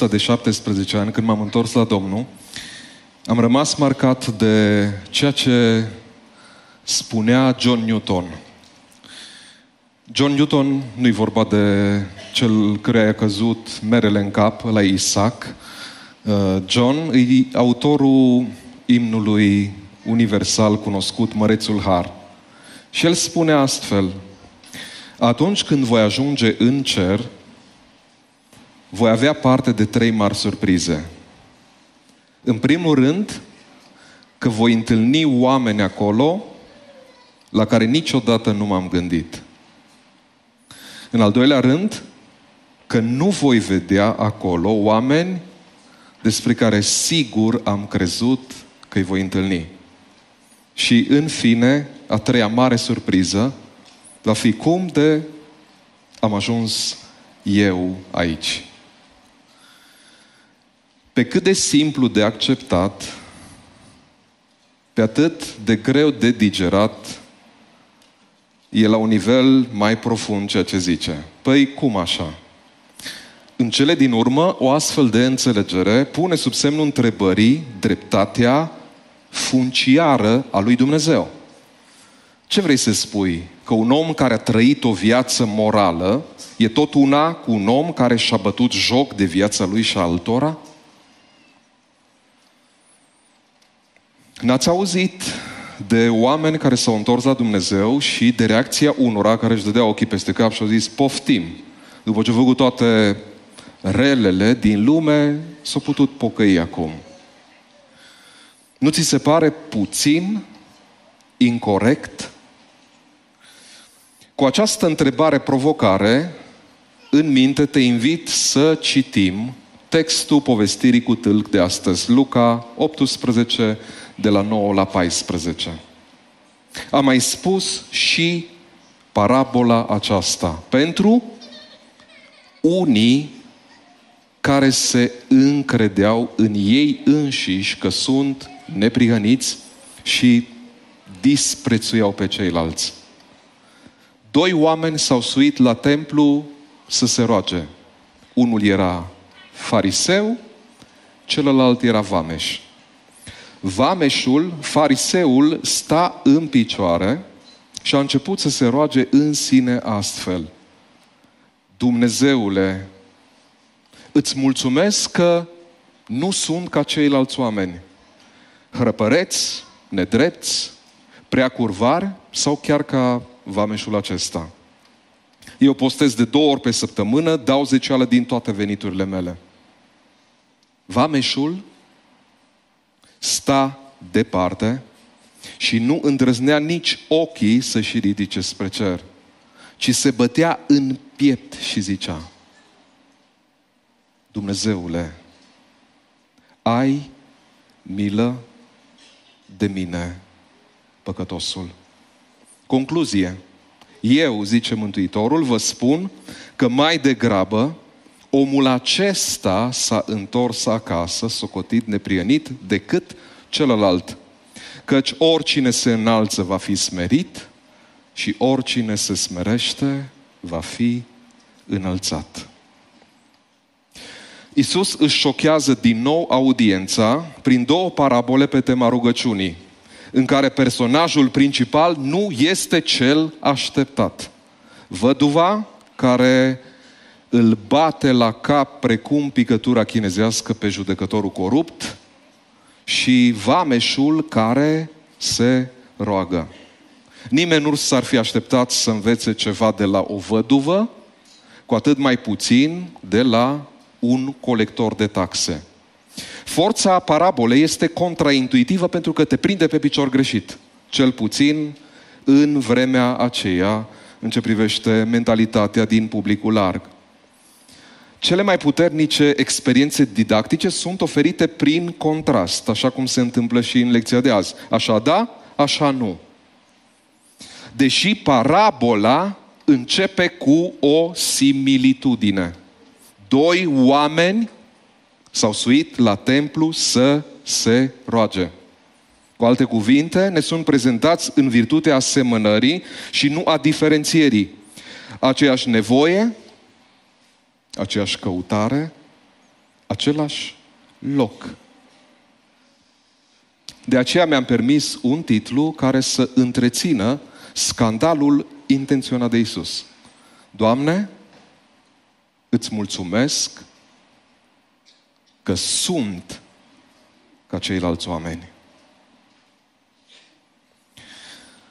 încă de la vârsta de 17 ani, când m-am întors la Domnul, am rămas marcat de ceea ce spunea John Newton. John Newton nu-i vorba de cel care a căzut merele în cap la Isaac. Uh, John e autorul imnului universal cunoscut, Mărețul Har. Și el spune astfel, atunci când voi ajunge în cer, voi avea parte de trei mari surprize. În primul rând, că voi întâlni oameni acolo la care niciodată nu m-am gândit. În al doilea rând, că nu voi vedea acolo oameni despre care sigur am crezut că îi voi întâlni. Și în fine, a treia mare surpriză va fi cum de am ajuns eu aici. Pe cât de simplu de acceptat, pe atât de greu de digerat, e la un nivel mai profund ceea ce zice. Păi cum așa? În cele din urmă, o astfel de înțelegere pune sub semnul întrebării dreptatea funciară a lui Dumnezeu. Ce vrei să spui? Că un om care a trăit o viață morală e tot una cu un om care și-a bătut joc de viața lui și a altora? N-ați auzit de oameni care s-au întors la Dumnezeu și de reacția unora care își dădea ochii peste cap și au zis, poftim. După ce au făcut toate relele din lume, s-au putut pocăi acum. Nu ți se pare puțin incorrect? Cu această întrebare provocare, în minte te invit să citim textul povestirii cu tâlc de astăzi, Luca 18, de la 9 la 14. Am mai spus și parabola aceasta pentru unii care se încredeau în ei înșiși că sunt neprihăniți și disprețuiau pe ceilalți. Doi oameni s-au suit la templu să se roage. Unul era fariseu, celălalt era vameș. Vameșul, fariseul, sta în picioare și a început să se roage în sine astfel. Dumnezeule, îți mulțumesc că nu sunt ca ceilalți oameni. Hrăpăreți, nedrepți, prea curvari sau chiar ca vameșul acesta. Eu postez de două ori pe săptămână, dau zeceală din toate veniturile mele. Vameșul sta departe și nu îndrăznea nici ochii să-și ridice spre cer, ci se bătea în piept și zicea, Dumnezeule, ai milă de mine, păcătosul. Concluzie. Eu, zice Mântuitorul, vă spun că mai degrabă omul acesta s-a întors acasă, socotit neprienit, decât celălalt. Căci oricine se înalță va fi smerit și oricine se smerește va fi înălțat. Isus își șochează din nou audiența prin două parabole pe tema rugăciunii, în care personajul principal nu este cel așteptat. Văduva care îl bate la cap precum picătura chinezească pe judecătorul corupt și vameșul care se roagă. Nimeni nu s-ar fi așteptat să învețe ceva de la o văduvă, cu atât mai puțin de la un colector de taxe. Forța parabolei este contraintuitivă pentru că te prinde pe picior greșit. Cel puțin în vremea aceea, în ce privește mentalitatea din publicul larg. Cele mai puternice experiențe didactice sunt oferite prin contrast, așa cum se întâmplă și în lecția de azi. Așa da, așa nu. Deși parabola începe cu o similitudine. Doi oameni s-au suit la templu să se roage. Cu alte cuvinte, ne sunt prezentați în virtutea asemănării și nu a diferențierii. Aceeași nevoie, aceeași căutare, același loc. De aceea mi-am permis un titlu care să întrețină scandalul intenționat de Isus. Doamne, îți mulțumesc că sunt ca ceilalți oameni.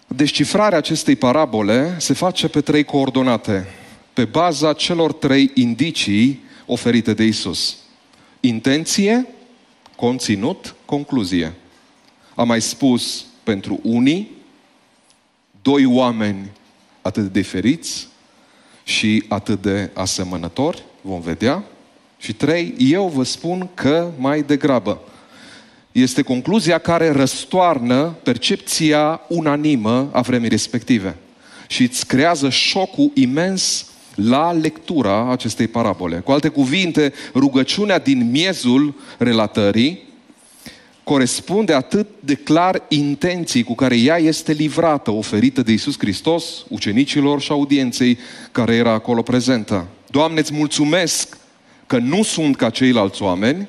Descifrarea acestei parabole se face pe trei coordonate, pe baza celor trei indicii oferite de Isus. Intenție, conținut, concluzie. Am mai spus pentru unii, doi oameni atât de diferiți și atât de asemănători, vom vedea. Și trei, eu vă spun că mai degrabă. Este concluzia care răstoarnă percepția unanimă a vremii respective și îți creează șocul imens la lectura acestei parabole. Cu alte cuvinte, rugăciunea din miezul relatării corespunde atât de clar intenții cu care ea este livrată, oferită de Isus Hristos, ucenicilor și audienței care era acolo prezentă. Doamne, îți mulțumesc că nu sunt ca ceilalți oameni,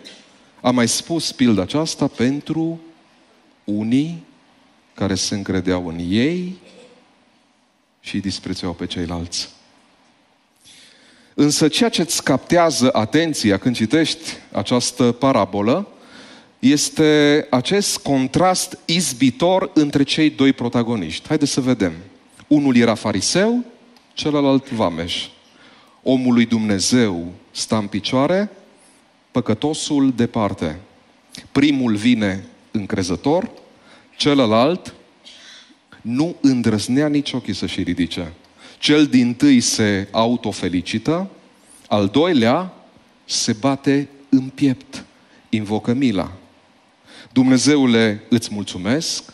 am mai spus pilda aceasta pentru unii care se încredeau în ei și disprețuiau pe ceilalți. Însă ceea ce îți captează atenția când citești această parabolă este acest contrast izbitor între cei doi protagoniști. Haideți să vedem. Unul era fariseu, celălalt vameș. Omul lui Dumnezeu stă în picioare, păcătosul departe. Primul vine încrezător, celălalt nu îndrăznea nici ochii să-și ridice. Cel din tâi se autofelicită, al doilea se bate în piept, invocă mila. Dumnezeule, îți mulțumesc,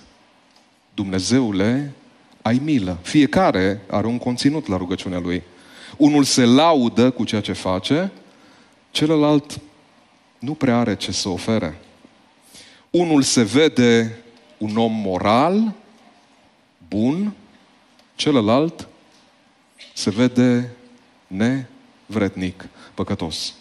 Dumnezeule, ai milă. Fiecare are un conținut la rugăciunea lui. Unul se laudă cu ceea ce face, celălalt nu prea are ce să ofere. Unul se vede un om moral, bun, celălalt se vede nevrednic, păcătos.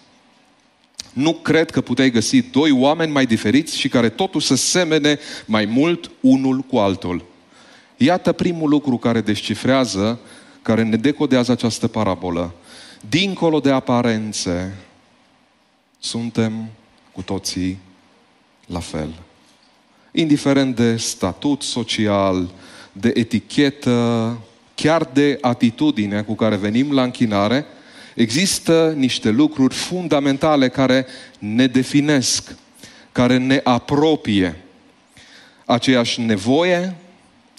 Nu cred că puteai găsi doi oameni mai diferiți și care totuși să semene mai mult unul cu altul. Iată primul lucru care descifrează, care ne decodează această parabolă. Dincolo de aparențe, suntem cu toții la fel. Indiferent de statut social, de etichetă, chiar de atitudinea cu care venim la închinare, există niște lucruri fundamentale care ne definesc, care ne apropie. Aceeași nevoie,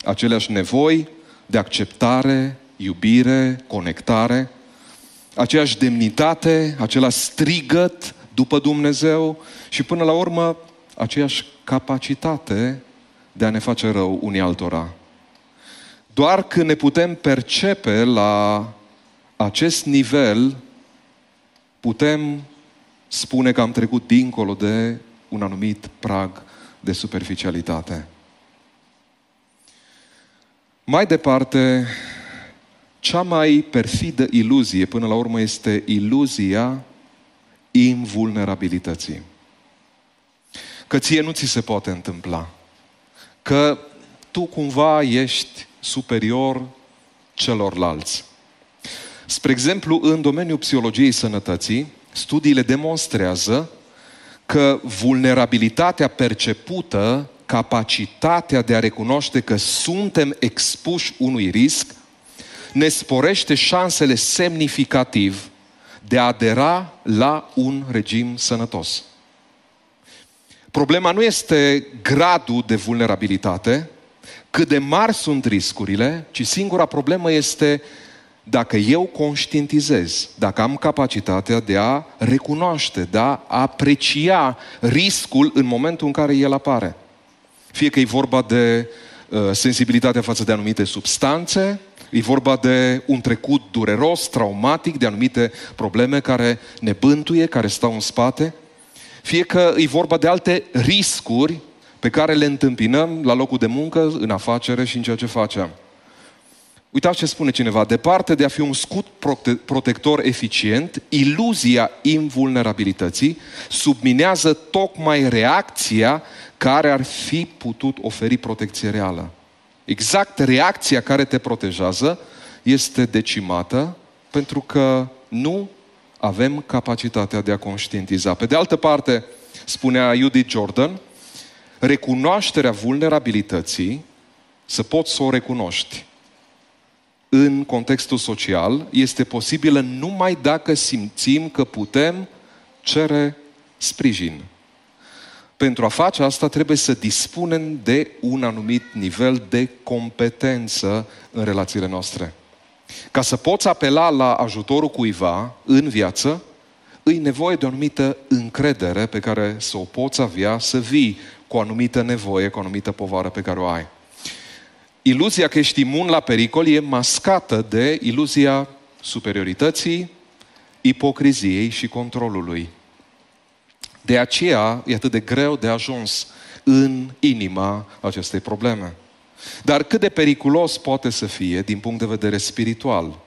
aceleași nevoi de acceptare, iubire, conectare, aceeași demnitate, același strigăt după Dumnezeu și până la urmă aceeași capacitate de a ne face rău unii altora. Doar când ne putem percepe la acest nivel, putem spune că am trecut dincolo de un anumit prag de superficialitate. Mai departe, cea mai perfidă iluzie, până la urmă, este iluzia invulnerabilității. Că ție nu ți se poate întâmpla. Că tu cumva ești superior celorlalți. Spre exemplu, în domeniul psihologiei sănătății, studiile demonstrează că vulnerabilitatea percepută, capacitatea de a recunoaște că suntem expuși unui risc, ne sporește șansele semnificativ de a adera la un regim sănătos. Problema nu este gradul de vulnerabilitate, cât de mari sunt riscurile, ci singura problemă este dacă eu conștientizez, dacă am capacitatea de a recunoaște, de a aprecia riscul în momentul în care el apare. Fie că e vorba de uh, sensibilitatea față de anumite substanțe, e vorba de un trecut dureros, traumatic, de anumite probleme care ne bântuie, care stau în spate, fie că e vorba de alte riscuri pe care le întâmpinăm la locul de muncă, în afacere și în ceea ce facem. Uitați ce spune cineva. Departe de a fi un scut prote- protector eficient, iluzia invulnerabilității subminează tocmai reacția care ar fi putut oferi protecție reală. Exact reacția care te protejează este decimată pentru că nu avem capacitatea de a conștientiza. Pe de altă parte, spunea Judith Jordan, recunoașterea vulnerabilității, să poți să o recunoști în contextul social, este posibilă numai dacă simțim că putem cere sprijin. Pentru a face asta trebuie să dispunem de un anumit nivel de competență în relațiile noastre. Ca să poți apela la ajutorul cuiva în viață, îi nevoie de o anumită încredere pe care să o poți avea, să vii cu o anumită nevoie, cu o anumită povară pe care o ai. Iluzia că ești imun la pericol e mascată de iluzia superiorității, ipocriziei și controlului. De aceea e atât de greu de ajuns în inima acestei probleme. Dar cât de periculos poate să fie din punct de vedere spiritual?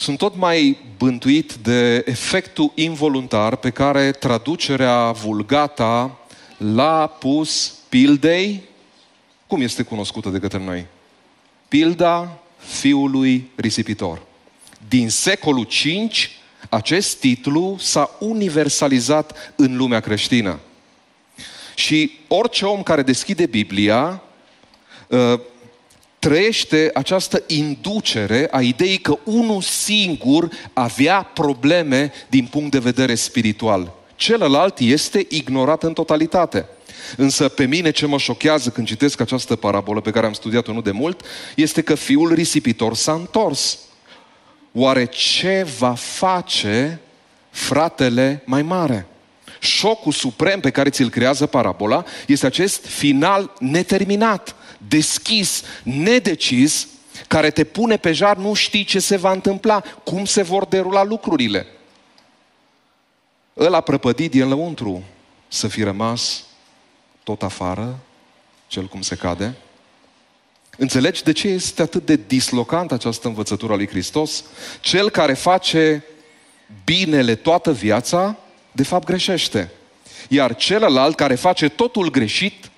Sunt tot mai bântuit de efectul involuntar pe care traducerea vulgata l-a pus pildei, cum este cunoscută de către noi? Pilda fiului risipitor. Din secolul V, acest titlu s-a universalizat în lumea creștină. Și orice om care deschide Biblia uh, trăiește această inducere a ideii că unul singur avea probleme din punct de vedere spiritual. Celălalt este ignorat în totalitate. Însă pe mine ce mă șochează când citesc această parabolă pe care am studiat-o nu de mult, este că fiul risipitor s-a întors. Oare ce va face fratele mai mare? Șocul suprem pe care ți-l creează parabola este acest final neterminat, deschis, nedecis, care te pune pe jar, nu știi ce se va întâmpla, cum se vor derula lucrurile. Ăla prăpădit din lăuntru să fi rămas tot afară, cel cum se cade. Înțelegi de ce este atât de dislocant această învățătură a lui Hristos? Cel care face binele toată viața, de fapt greșește. Iar celălalt care face totul greșit,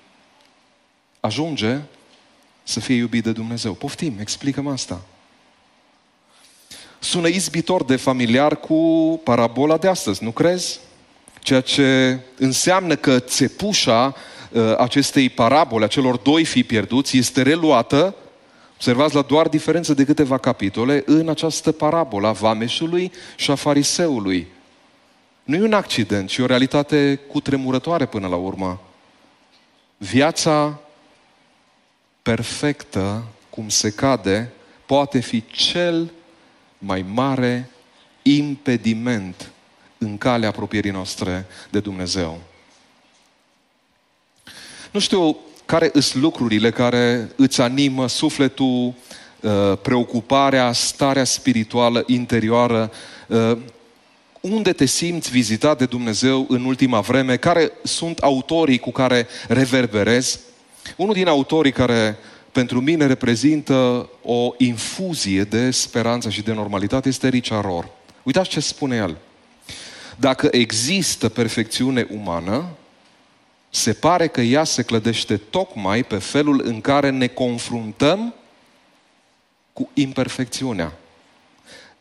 ajunge să fie iubit de Dumnezeu. Poftim, explicăm asta. Sună izbitor de familiar cu parabola de astăzi, nu crezi? Ceea ce înseamnă că țepușa uh, acestei parabole, a celor doi fii pierduți, este reluată, observați la doar diferență de câteva capitole, în această parabolă a vameșului și a fariseului. Nu e un accident, ci o realitate cutremurătoare până la urmă. Viața perfectă, cum se cade, poate fi cel mai mare impediment în calea apropierii noastre de Dumnezeu. Nu știu care sunt lucrurile care îți animă sufletul, uh, preocuparea, starea spirituală interioară, uh, unde te simți vizitat de Dumnezeu în ultima vreme, care sunt autorii cu care reverberezi. Unul din autorii care pentru mine reprezintă o infuzie de speranță și de normalitate este Richard Rohr. Uitați ce spune el. Dacă există perfecțiune umană, se pare că ea se clădește tocmai pe felul în care ne confruntăm cu imperfecțiunea,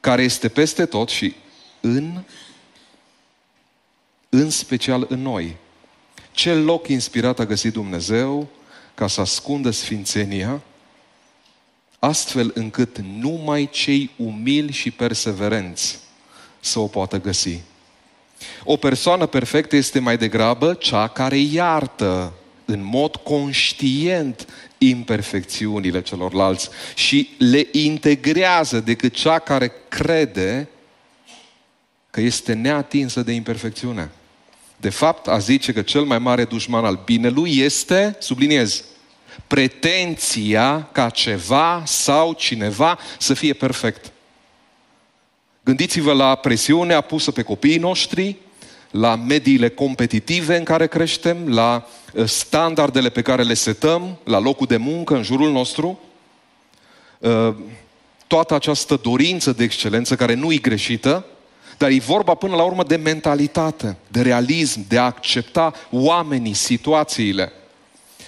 care este peste tot și în, în special în noi. Ce loc inspirat a găsit Dumnezeu ca să ascundă sfințenia, astfel încât numai cei umili și perseverenți să o poată găsi. O persoană perfectă este mai degrabă cea care iartă în mod conștient imperfecțiunile celorlalți și le integrează decât cea care crede că este neatinsă de imperfecțiune. De fapt, a zice că cel mai mare dușman al binelui este, subliniez, pretenția ca ceva sau cineva să fie perfect. Gândiți-vă la presiunea pusă pe copiii noștri, la mediile competitive în care creștem, la uh, standardele pe care le setăm, la locul de muncă în jurul nostru. uh, toată această dorință de excelență care nu e greșită, dar e vorba până la urmă de mentalitate, de realism, de a accepta oamenii, situațiile.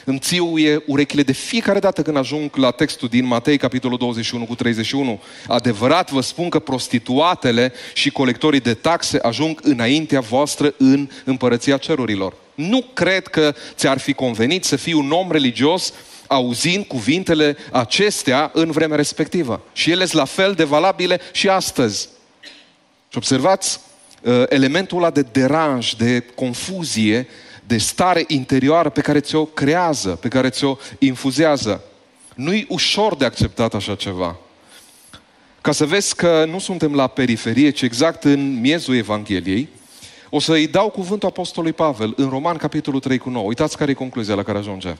Îmi țiuie urechile de fiecare dată când ajung la textul din Matei, capitolul 21 cu 31. Adevărat vă spun că prostituatele și colectorii de taxe ajung înaintea voastră în împărăția cerurilor. Nu cred că ți-ar fi convenit să fii un om religios auzind cuvintele acestea în vremea respectivă. Și ele sunt la fel de valabile și astăzi. Și observați uh, elementul ăla de deranj, de confuzie, de stare interioară pe care ți-o creează, pe care ți-o infuzează. Nu-i ușor de acceptat așa ceva. Ca să vezi că nu suntem la periferie, ci exact în miezul Evangheliei, o să-i dau cuvântul Apostolului Pavel în Roman, capitolul 3 cu 9. Uitați care e concluzia la care ajunge.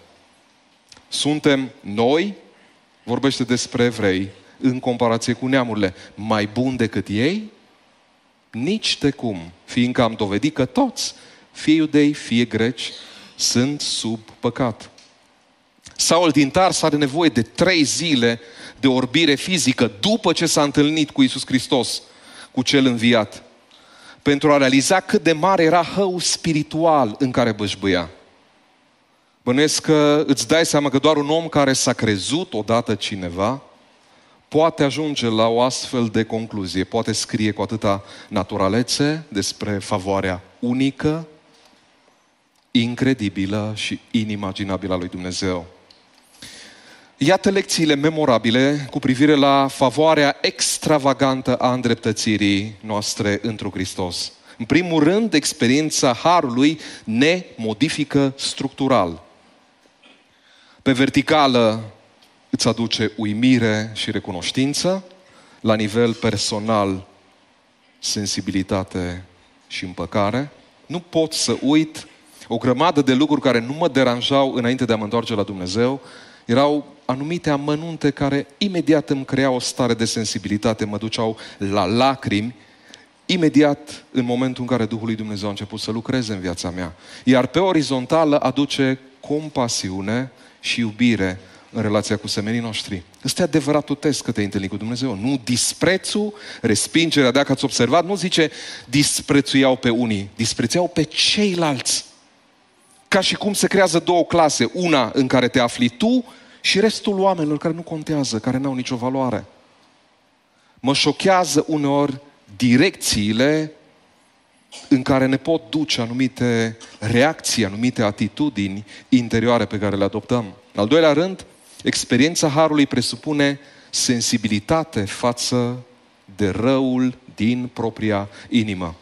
Suntem noi, vorbește despre evrei, în comparație cu neamurile, mai buni decât ei? Nici de cum, fiindcă am dovedit că toți, fie iudei, fie greci, sunt sub păcat. Saul din Tars are nevoie de trei zile de orbire fizică după ce s-a întâlnit cu Isus Hristos, cu cel înviat, pentru a realiza cât de mare era hău spiritual în care bășbâia. Bănuiesc că îți dai seama că doar un om care s-a crezut odată cineva poate ajunge la o astfel de concluzie, poate scrie cu atâta naturalețe despre favoarea unică, incredibilă și inimaginabilă a lui Dumnezeu. Iată lecțiile memorabile cu privire la favoarea extravagantă a îndreptățirii noastre într Hristos. În primul rând, experiența Harului ne modifică structural. Pe verticală îți aduce uimire și recunoștință, la nivel personal, sensibilitate și împăcare. Nu pot să uit o grămadă de lucruri care nu mă deranjau înainte de a mă întoarce la Dumnezeu. Erau anumite amănunte care imediat îmi creau o stare de sensibilitate, mă duceau la lacrimi, imediat în momentul în care Duhul lui Dumnezeu a început să lucreze în viața mea. Iar pe orizontală aduce compasiune și iubire în relația cu semenii noștri. Ăsta e adevăratul test că te-ai întâlnit cu Dumnezeu. Nu disprețul, respingerea, dacă ați observat, nu zice disprețuiau pe unii, disprețuiau pe ceilalți. Ca și cum se creează două clase, una în care te afli tu și restul oamenilor care nu contează, care nu au nicio valoare. Mă șochează uneori direcțiile în care ne pot duce anumite reacții, anumite atitudini interioare pe care le adoptăm. În al doilea rând, experiența Harului presupune sensibilitate față de răul din propria inimă.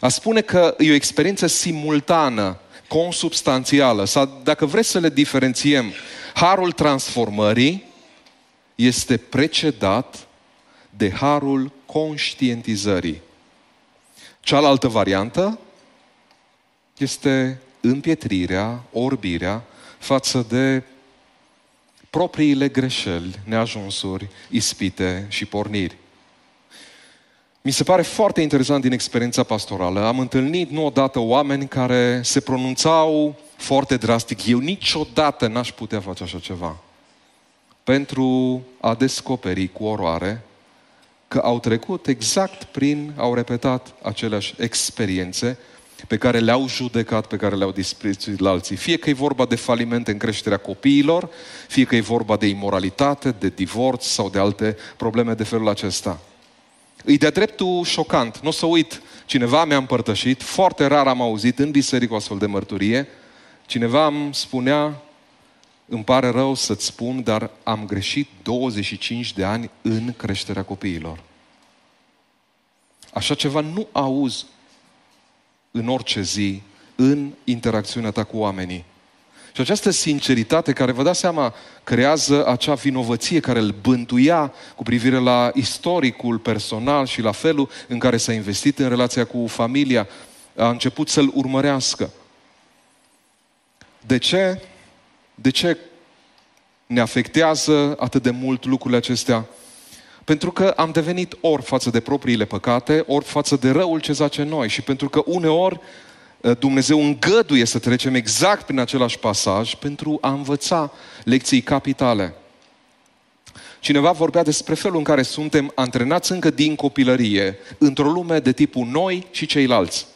A spune că e o experiență simultană, consubstanțială, sau dacă vreți să le diferențiem, harul transformării este precedat de harul conștientizării. Cealaltă variantă este împietrirea, orbirea față de propriile greșeli, neajunsuri, ispite și porniri. Mi se pare foarte interesant din experiența pastorală. Am întâlnit nu odată oameni care se pronunțau foarte drastic. Eu niciodată n-aș putea face așa ceva. Pentru a descoperi cu oroare că au trecut exact prin, au repetat aceleași experiențe pe care le-au judecat, pe care le-au disprețuit la alții. Fie că e vorba de falimente în creșterea copiilor, fie că e vorba de imoralitate, de divorț sau de alte probleme de felul acesta. Îi de dreptul șocant. Nu o să uit, cineva mi-a împărtășit, foarte rar am auzit în biserică o astfel de mărturie, cineva îmi spunea, îmi pare rău să-ți spun, dar am greșit 25 de ani în creșterea copiilor. Așa ceva nu auzi în orice zi, în interacțiunea ta cu oamenii. Și această sinceritate care, vă dați seama, creează acea vinovăție care îl bântuia cu privire la istoricul personal și la felul în care s-a investit în relația cu familia, a început să-l urmărească. De ce? De ce ne afectează atât de mult lucrurile acestea? Pentru că am devenit ori față de propriile păcate, ori față de răul ce zace noi. Și pentru că uneori eh, Dumnezeu îngăduie să trecem exact prin același pasaj pentru a învăța lecții capitale. Cineva vorbea despre felul în care suntem antrenați încă din copilărie, într-o lume de tipul noi și ceilalți.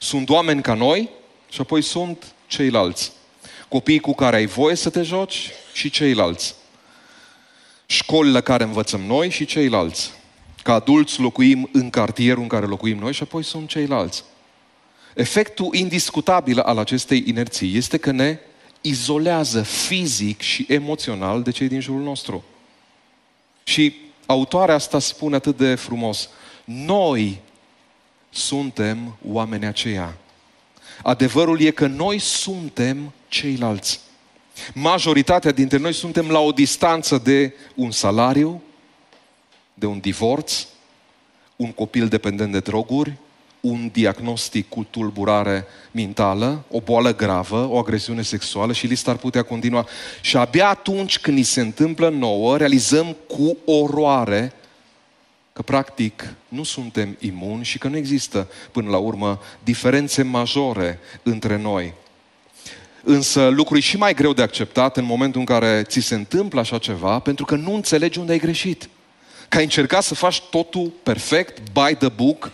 Sunt oameni ca noi și apoi sunt ceilalți. Copiii cu care ai voie să te joci și ceilalți. Școlile la care învățăm noi și ceilalți. Ca adulți locuim în cartierul în care locuim noi și apoi sunt ceilalți. Efectul indiscutabil al acestei inerții este că ne izolează fizic și emoțional de cei din jurul nostru. Și autoarea asta spune atât de frumos, noi suntem oameni aceia. Adevărul e că noi suntem ceilalți. Majoritatea dintre noi suntem la o distanță de un salariu, de un divorț, un copil dependent de droguri, un diagnostic cu tulburare mentală, o boală gravă, o agresiune sexuală și lista ar putea continua. Și abia atunci când ni se întâmplă nouă, realizăm cu oroare că practic nu suntem imuni și că nu există până la urmă diferențe majore între noi. Însă lucrul e și mai greu de acceptat în momentul în care ți se întâmplă așa ceva pentru că nu înțelegi unde ai greșit. Că ai încercat să faci totul perfect, by the book,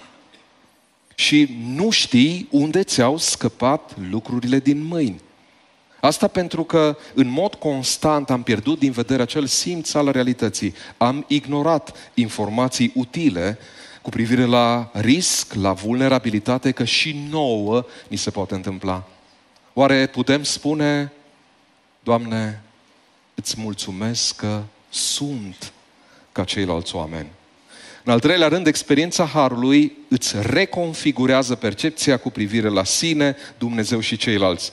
și nu știi unde ți-au scăpat lucrurile din mâini. Asta pentru că în mod constant am pierdut din vedere acel simț al realității. Am ignorat informații utile cu privire la risc, la vulnerabilitate, că și nouă ni se poate întâmpla. Oare putem spune, Doamne, îți mulțumesc că sunt ca ceilalți oameni? În al treilea rând, experiența Harului îți reconfigurează percepția cu privire la sine, Dumnezeu și ceilalți.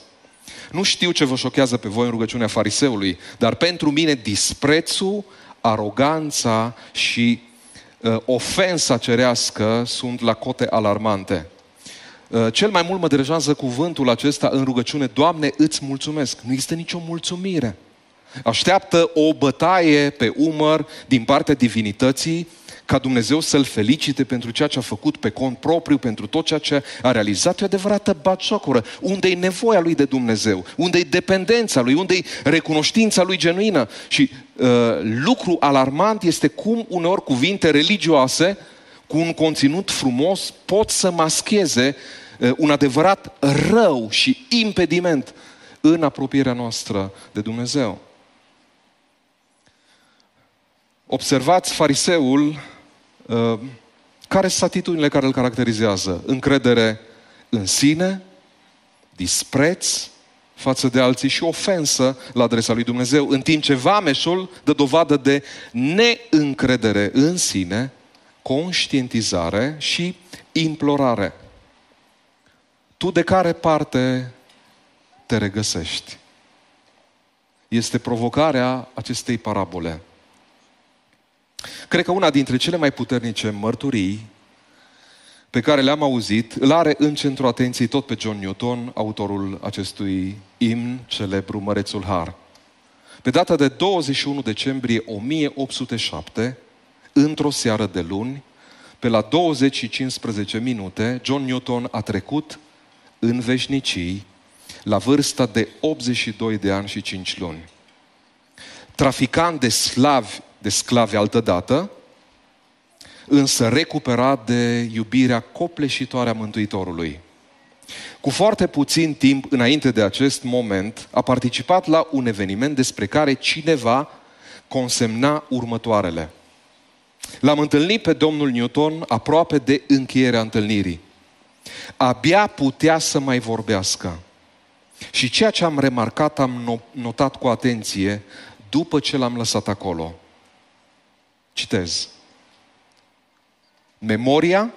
Nu știu ce vă șochează pe voi în rugăciunea fariseului, dar pentru mine disprețul, aroganța și uh, ofensa cerească sunt la cote alarmante. Uh, cel mai mult mă deranjează cuvântul acesta în rugăciune, Doamne, îți mulțumesc. Nu există nicio mulțumire. Așteaptă o bătaie pe umăr din partea divinității ca Dumnezeu să-l felicite pentru ceea ce a făcut pe cont propriu, pentru tot ceea ce a realizat, e o adevărată baciocură. Unde e nevoia lui de Dumnezeu? Unde e dependența lui? Unde e recunoștința lui genuină? Și uh, lucru alarmant este cum uneori cuvinte religioase cu un conținut frumos pot să mascheze uh, un adevărat rău și impediment în apropierea noastră de Dumnezeu. Observați fariseul Uh, care sunt atitudinile care îl caracterizează? Încredere în sine, dispreț față de alții și ofensă la adresa lui Dumnezeu, în timp ce vameșul dă dovadă de neîncredere în sine, conștientizare și implorare. Tu de care parte te regăsești? Este provocarea acestei parabole. Cred că una dintre cele mai puternice mărturii pe care le-am auzit, îl are în centru atenției tot pe John Newton, autorul acestui imn celebru Mărețul Har. Pe data de 21 decembrie 1807, într-o seară de luni, pe la 20 și 15 minute, John Newton a trecut în veșnicii la vârsta de 82 de ani și 5 luni. Traficant de slavi de sclavi altădată, însă recuperat de iubirea copleșitoare a Mântuitorului. Cu foarte puțin timp înainte de acest moment, a participat la un eveniment despre care cineva consemna următoarele. L-am întâlnit pe domnul Newton aproape de încheierea întâlnirii. Abia putea să mai vorbească. Și ceea ce am remarcat am notat cu atenție după ce l-am lăsat acolo. Citez. Memoria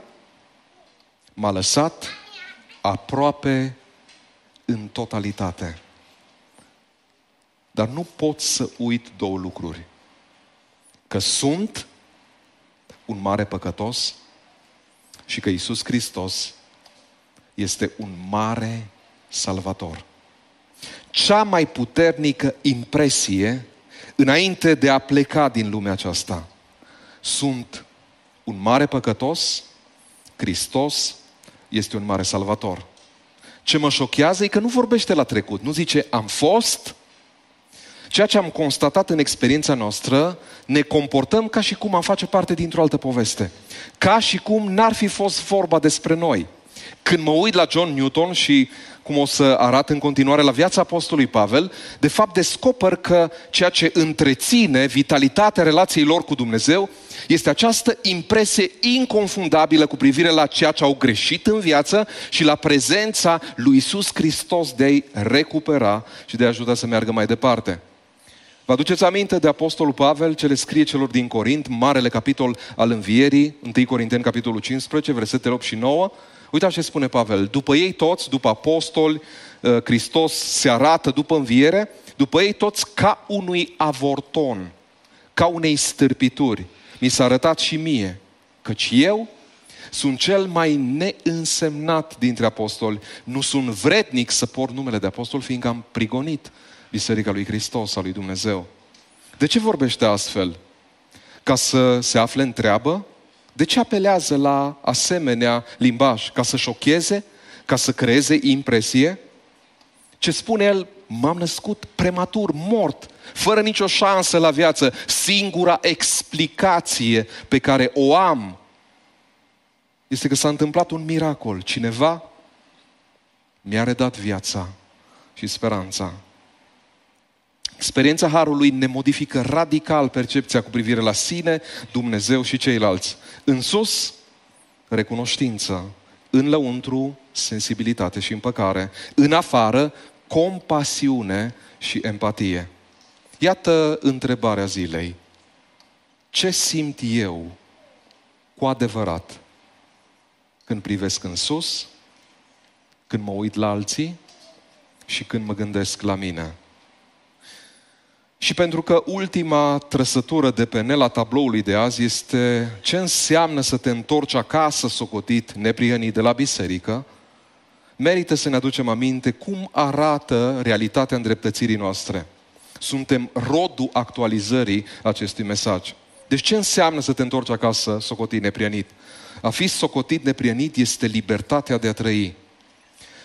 m-a lăsat aproape în totalitate. Dar nu pot să uit două lucruri. Că sunt un mare păcătos și că Isus Hristos este un mare salvator. Cea mai puternică impresie înainte de a pleca din lumea aceasta sunt un mare păcătos, Hristos este un mare salvator. Ce mă șochează e că nu vorbește la trecut, nu zice am fost, ceea ce am constatat în experiența noastră, ne comportăm ca și cum am face parte dintr-o altă poveste. Ca și cum n-ar fi fost vorba despre noi. Când mă uit la John Newton și cum o să arată în continuare la viața Apostolului Pavel, de fapt descoper că ceea ce întreține vitalitatea relației lor cu Dumnezeu este această impresie inconfundabilă cu privire la ceea ce au greșit în viață și la prezența lui Isus Hristos de a-i recupera și de a ajuta să meargă mai departe. Vă aduceți aminte de Apostolul Pavel, ce le scrie celor din Corint, marele capitol al învierii, 1 Corinteni, capitolul 15, versetele 8 și 9? Uitați ce spune Pavel. După ei toți, după apostoli, uh, Hristos se arată după înviere, după ei toți ca unui avorton, ca unei stârpituri. Mi s-a arătat și mie, căci eu sunt cel mai neînsemnat dintre apostoli. Nu sunt vrednic să port numele de apostol, fiindcă am prigonit Biserica lui Hristos, a lui Dumnezeu. De ce vorbește astfel? Ca să se afle în treabă? De ce apelează la asemenea limbaj? Ca să șocheze? Ca să creeze impresie? Ce spune el? M-am născut prematur, mort, fără nicio șansă la viață. Singura explicație pe care o am este că s-a întâmplat un miracol. Cineva mi-a redat viața și speranța. Experiența Harului ne modifică radical percepția cu privire la sine, Dumnezeu și ceilalți. În sus, recunoștință. În lăuntru, sensibilitate și împăcare. În afară, compasiune și empatie. Iată întrebarea zilei. Ce simt eu cu adevărat când privesc în sus, când mă uit la alții și când mă gândesc la mine? Și pentru că ultima trăsătură de pe nela tabloului de azi este ce înseamnă să te întorci acasă socotit neprihănit de la biserică, merită să ne aducem aminte cum arată realitatea îndreptățirii noastre. Suntem rodul actualizării acestui mesaj. Deci ce înseamnă să te întorci acasă socotit neprienit? A fi socotit neprienit este libertatea de a trăi.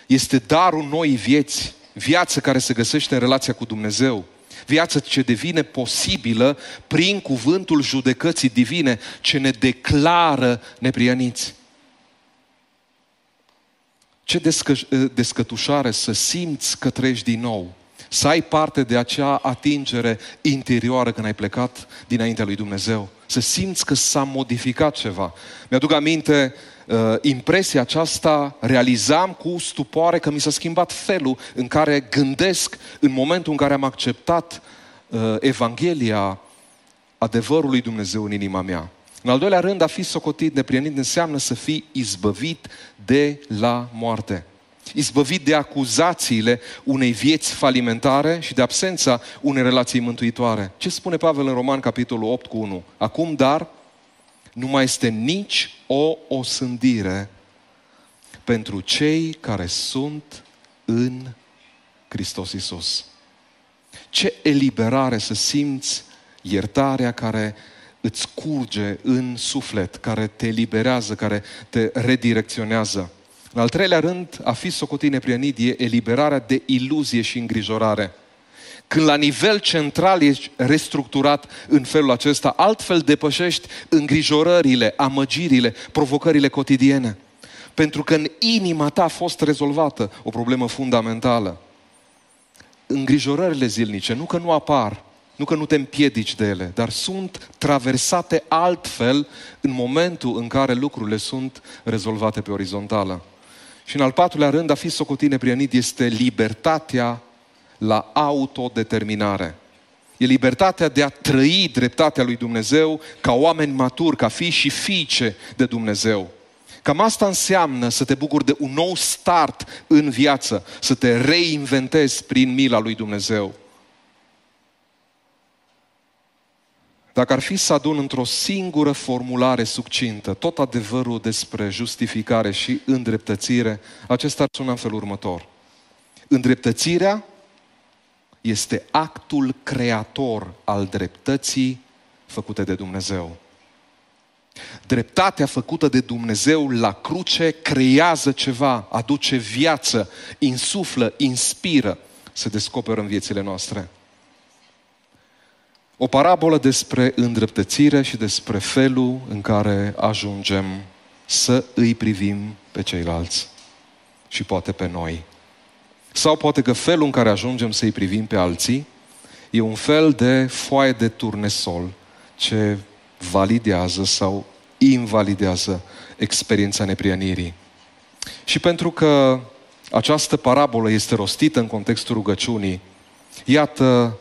Este darul noii vieți, viață care se găsește în relația cu Dumnezeu. Viață ce devine posibilă prin cuvântul judecății divine ce ne declară neprianiți. Ce descă- descătușare să simți că treci din nou. Să ai parte de acea atingere interioară când ai plecat dinaintea lui Dumnezeu. Să simți că s-a modificat ceva. Mi-aduc aminte uh, impresia aceasta, realizam cu stupoare că mi s-a schimbat felul în care gândesc în momentul în care am acceptat uh, Evanghelia adevărului Dumnezeu în inima mea. În al doilea rând, a fi socotit neprienit înseamnă să fii izbăvit de la moarte. Izbăvit de acuzațiile unei vieți falimentare și de absența unei relații mântuitoare. Ce spune Pavel în Roman, capitolul 8 cu 1? Acum, dar, nu mai este nici o osândire pentru cei care sunt în Hristos Isus. Ce eliberare să simți iertarea care îți curge în suflet, care te eliberează, care te redirecționează. În al treilea rând, a fi socotine prienit e eliberarea de iluzie și îngrijorare. Când la nivel central ești restructurat în felul acesta, altfel depășești îngrijorările, amăgirile, provocările cotidiene. Pentru că în inima ta a fost rezolvată o problemă fundamentală. Îngrijorările zilnice, nu că nu apar, nu că nu te împiedici de ele, dar sunt traversate altfel în momentul în care lucrurile sunt rezolvate pe orizontală. Și în al patrulea rând, a fi socotine prianit este libertatea la autodeterminare. E libertatea de a trăi dreptatea lui Dumnezeu ca oameni maturi, ca fii și fiice de Dumnezeu. Cam asta înseamnă să te bucuri de un nou start în viață, să te reinventezi prin mila lui Dumnezeu. Dacă ar fi să adun într-o singură formulare succintă tot adevărul despre justificare și îndreptățire, acesta ar suna în felul următor. Îndreptățirea este actul creator al dreptății făcute de Dumnezeu. Dreptatea făcută de Dumnezeu la cruce creează ceva, aduce viață, insuflă, inspiră, se descoperă în viețile noastre. O parabolă despre îndreptățire și despre felul în care ajungem să îi privim pe ceilalți și poate pe noi. Sau poate că felul în care ajungem să îi privim pe alții e un fel de foaie de turnesol ce validează sau invalidează experiența neprienirii. Și pentru că această parabolă este rostită în contextul rugăciunii, iată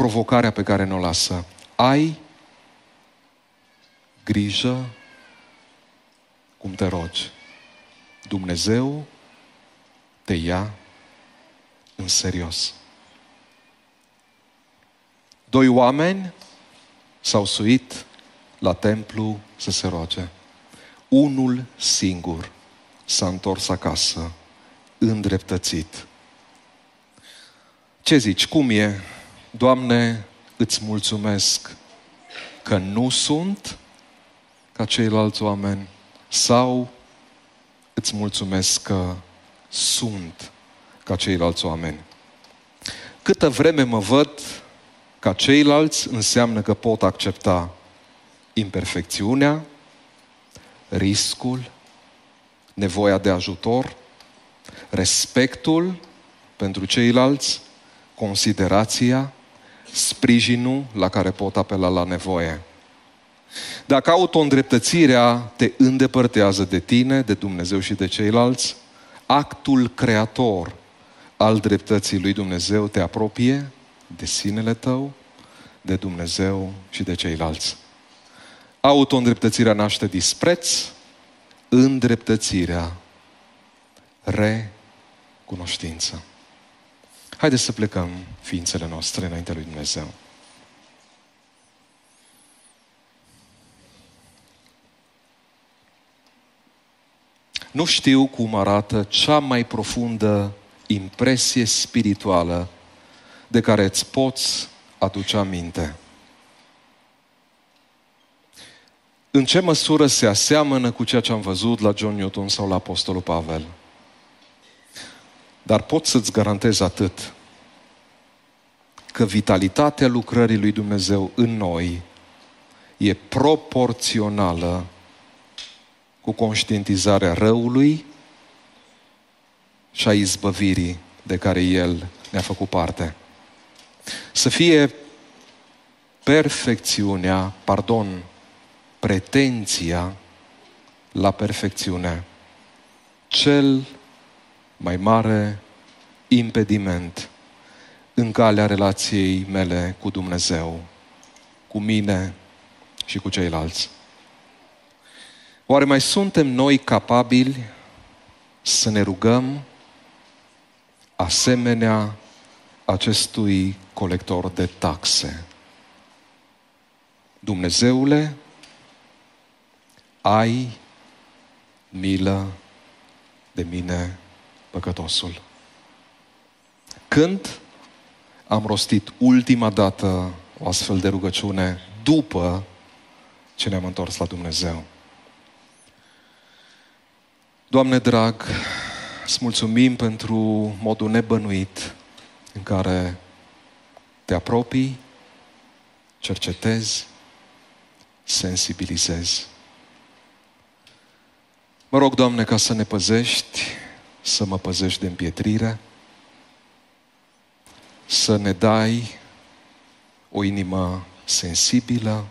provocarea pe care ne-o lasă. Ai grijă cum te rogi. Dumnezeu te ia în serios. Doi oameni s-au suit la templu să se roage. Unul singur s-a întors acasă, îndreptățit. Ce zici? Cum e? Doamne, îți mulțumesc că nu sunt ca ceilalți oameni sau îți mulțumesc că sunt ca ceilalți oameni. Câtă vreme mă văd ca ceilalți, înseamnă că pot accepta imperfecțiunea, riscul, nevoia de ajutor, respectul pentru ceilalți, considerația, sprijinul la care pot apela la nevoie. Dacă auto-îndreptățirea te îndepărtează de tine, de Dumnezeu și de ceilalți, actul creator al dreptății lui Dumnezeu te apropie de sinele tău, de Dumnezeu și de ceilalți. Auto-îndreptățirea naște dispreț, îndreptățirea recunoștință. Haideți să plecăm ființele noastre înaintea lui Dumnezeu. Nu știu cum arată cea mai profundă impresie spirituală de care îți poți aduce aminte. În ce măsură se aseamănă cu ceea ce am văzut la John Newton sau la Apostolul Pavel? Dar pot să-ți garantez atât, că vitalitatea lucrării lui Dumnezeu în noi e proporțională cu conștientizarea răului și a izbăvirii de care El ne-a făcut parte. Să fie perfecțiunea, pardon, pretenția la perfecțiune, cel mai mare impediment în calea relației mele cu Dumnezeu, cu mine și cu ceilalți. Oare mai suntem noi capabili să ne rugăm asemenea acestui colector de taxe? Dumnezeule, ai milă de mine, păcătosul. Când am rostit ultima dată o astfel de rugăciune după ce ne-am întors la Dumnezeu? Doamne drag, îți mulțumim pentru modul nebănuit în care te apropii, cercetezi, sensibilizezi. Mă rog, Doamne, ca să ne păzești, să mă păzești de împietrire, să ne dai o inimă sensibilă,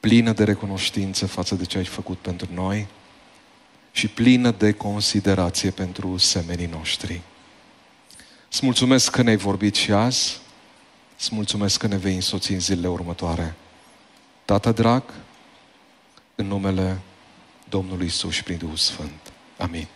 plină de recunoștință față de ce ai făcut pentru noi și plină de considerație pentru semenii noștri. Îți mulțumesc că ne-ai vorbit și azi, îți mulțumesc că ne vei însoți în zilele următoare. Tată drag, în numele Domnului Isus și prin Duhul Sfânt. Amin.